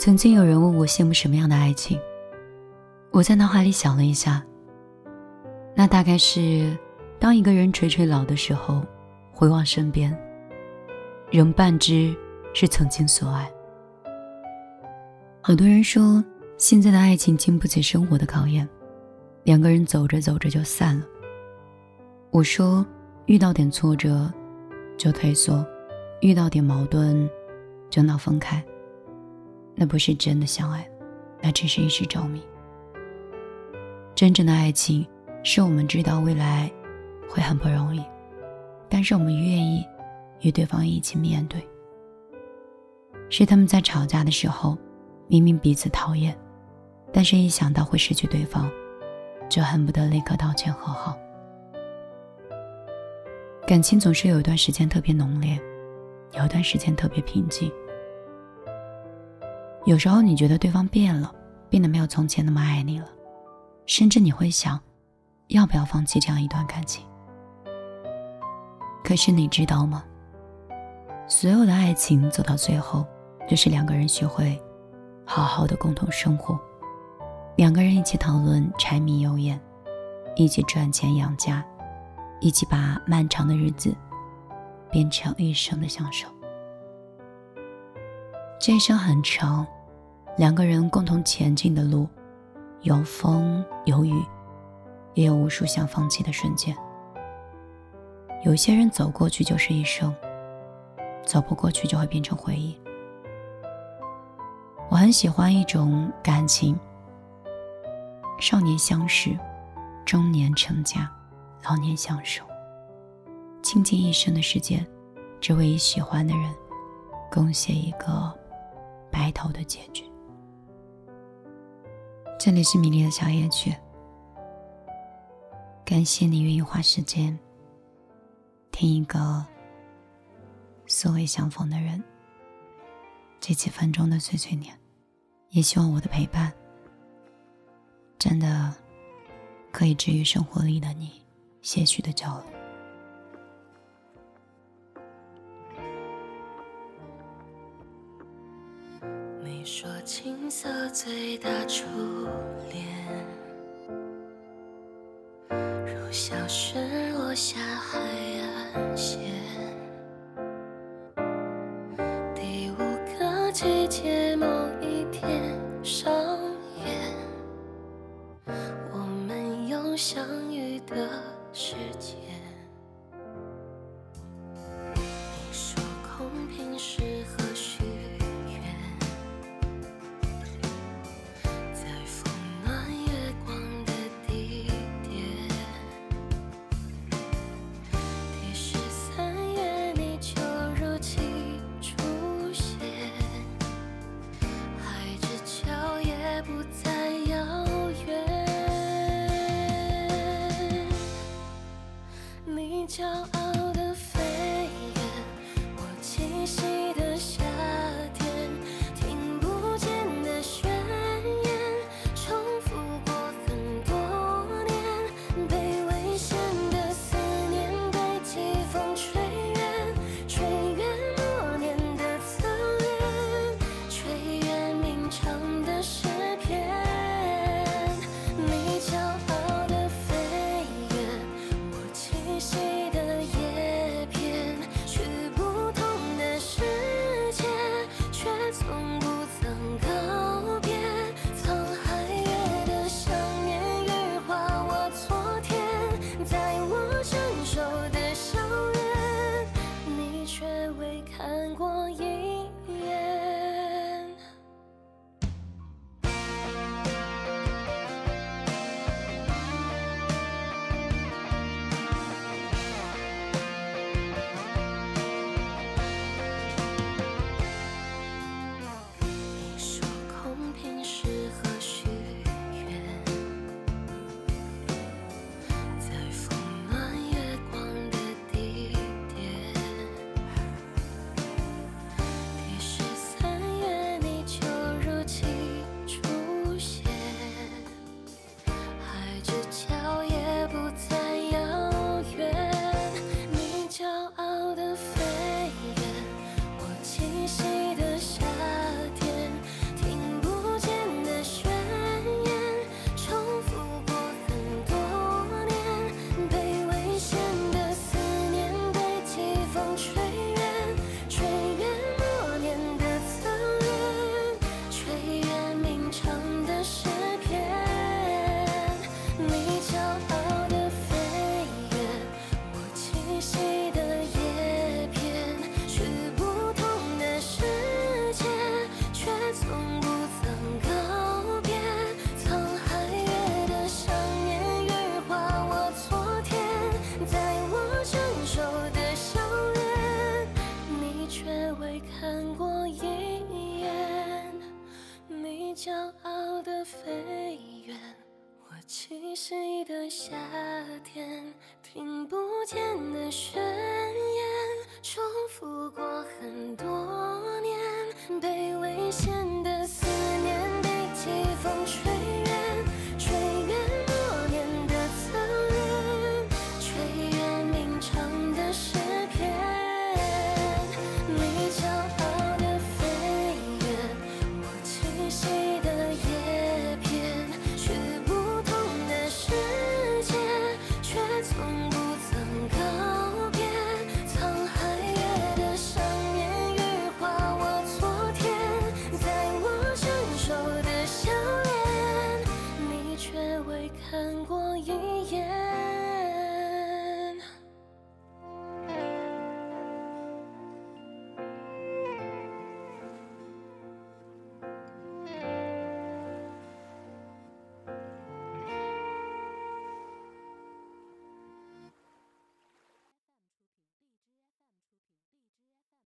曾经有人问我羡慕什么样的爱情，我在脑海里想了一下，那大概是当一个人垂垂老的时候，回望身边，仍半知是曾经所爱。好多人说，现在的爱情经不起生活的考验，两个人走着走着就散了。我说，遇到点挫折就退缩，遇到点矛盾就闹分开，那不是真的相爱，那只是一时着迷。真正的爱情，是我们知道未来会很不容易，但是我们愿意与对方一起面对。是他们在吵架的时候。明明彼此讨厌，但是一想到会失去对方，就恨不得立刻道歉和好。感情总是有一段时间特别浓烈，有一段时间特别平静。有时候你觉得对方变了，变得没有从前那么爱你了，甚至你会想，要不要放弃这样一段感情？可是你知道吗？所有的爱情走到最后，就是两个人学会。好好的共同生活，两个人一起讨论柴米油盐，一起赚钱养家，一起把漫长的日子变成一生的享受。这一生很长，两个人共同前进的路，有风有雨，也有无数想放弃的瞬间。有些人走过去就是一生，走不过去就会变成回忆。我很喜欢一种感情：少年相识，中年成家，老年相守，倾尽一生的时间，只为与喜欢的人共写一个白头的结局。这里是米粒的小夜曲，感谢你愿意花时间听一个素未相逢的人这几分钟的碎碎念。也希望我的陪伴，真的可以治愈生活里的你些许的焦虑。青涩最大初恋，如小雪落下海岸线，第五个季节某一天。上演我们有相遇的时间。心。71的夏天，听不见的宣言，重复过很多年，被危险。